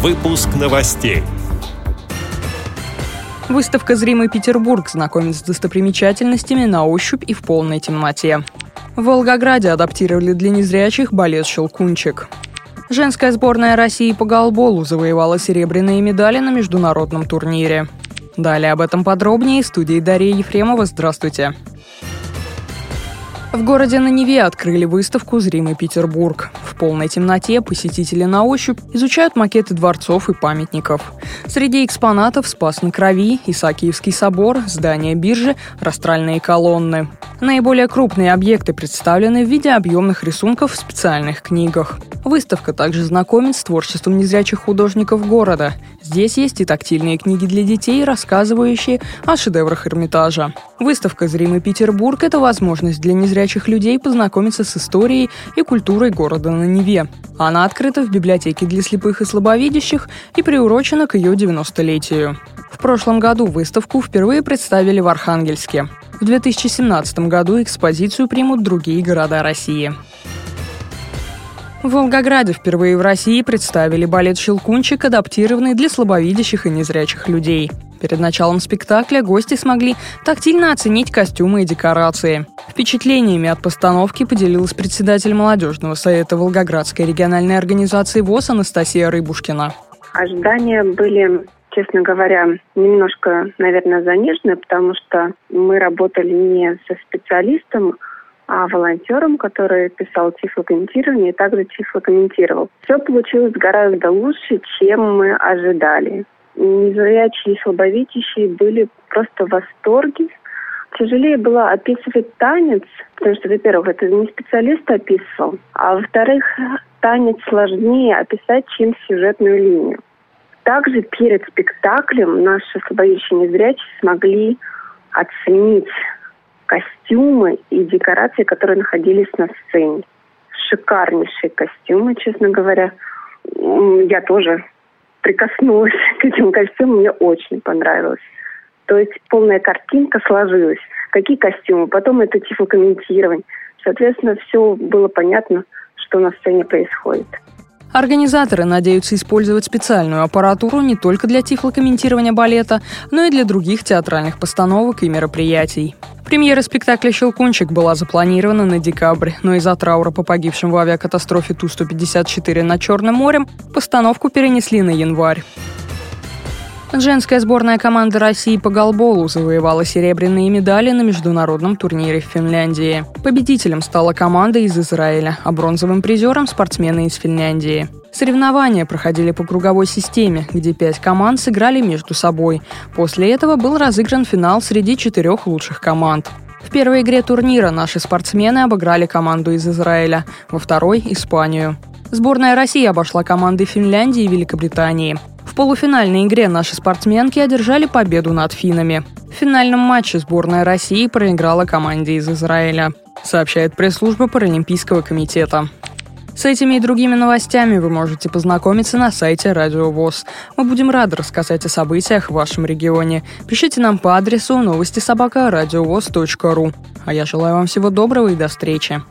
Выпуск новостей. Выставка «Зримый Петербург» знакомит с достопримечательностями на ощупь и в полной темноте. В Волгограде адаптировали для незрячих балет «Щелкунчик». Женская сборная России по голболу завоевала серебряные медали на международном турнире. Далее об этом подробнее в студии Дарья Ефремова. Здравствуйте. В городе на Неве открыли выставку «Зримый Петербург». В полной темноте посетители на ощупь изучают макеты дворцов и памятников. Среди экспонатов Спас на Крови, Исаакиевский собор, здание биржи, растральные колонны. Наиболее крупные объекты представлены в виде объемных рисунков в специальных книгах. Выставка также знакомит с творчеством незрячих художников города. Здесь есть и тактильные книги для детей, рассказывающие о шедеврах Эрмитажа. Выставка «Зримый Петербург» — это возможность для незрячих людей познакомиться с историей и культурой города на Неве. Она открыта в библиотеке для слепых и слабовидящих и приурочена к ее 90-летию. В прошлом году выставку впервые представили в Архангельске. В 2017 году экспозицию примут другие города России. В Волгограде впервые в России представили балет «Щелкунчик», адаптированный для слабовидящих и незрячих людей. Перед началом спектакля гости смогли тактильно оценить костюмы и декорации. Впечатлениями от постановки поделилась председатель молодежного совета Волгоградской региональной организации ВОЗ Анастасия Рыбушкина. Ожидания были честно говоря, немножко, наверное, заниженные, потому что мы работали не со специалистом, а волонтером, который писал тифлокомментирование и также тифлокомментировал. Все получилось гораздо лучше, чем мы ожидали. Незрячие и слабовидящие были просто в восторге. Тяжелее было описывать танец, потому что, во-первых, это не специалист описывал, а во-вторых, танец сложнее описать, чем сюжетную линию. Также перед спектаклем наши слабовидящие незрячие смогли оценить костюмы и декорации, которые находились на сцене. Шикарнейшие костюмы, честно говоря. Я тоже прикоснулась к этим костюмам, мне очень понравилось. То есть полная картинка сложилась. Какие костюмы, потом это тифлокомментирование. Соответственно, все было понятно, что на сцене происходит. Организаторы надеются использовать специальную аппаратуру не только для тифлокомментирования балета, но и для других театральных постановок и мероприятий. Премьера спектакля «Щелкунчик» была запланирована на декабрь, но из-за траура по погибшим в авиакатастрофе Ту-154 над Черным морем постановку перенесли на январь. Женская сборная команды России по голболу завоевала серебряные медали на международном турнире в Финляндии. Победителем стала команда из Израиля, а бронзовым призером – спортсмены из Финляндии. Соревнования проходили по круговой системе, где пять команд сыграли между собой. После этого был разыгран финал среди четырех лучших команд. В первой игре турнира наши спортсмены обыграли команду из Израиля, во второй – Испанию. Сборная России обошла команды Финляндии и Великобритании. Полуфинальной игре наши спортсменки одержали победу над финами. В финальном матче сборная России проиграла команде из Израиля, сообщает пресс-служба Паралимпийского комитета. С этими и другими новостями вы можете познакомиться на сайте Радио ВОЗ. Мы будем рады рассказать о событиях в вашем регионе. Пишите нам по адресу новости собака. А я желаю вам всего доброго и до встречи.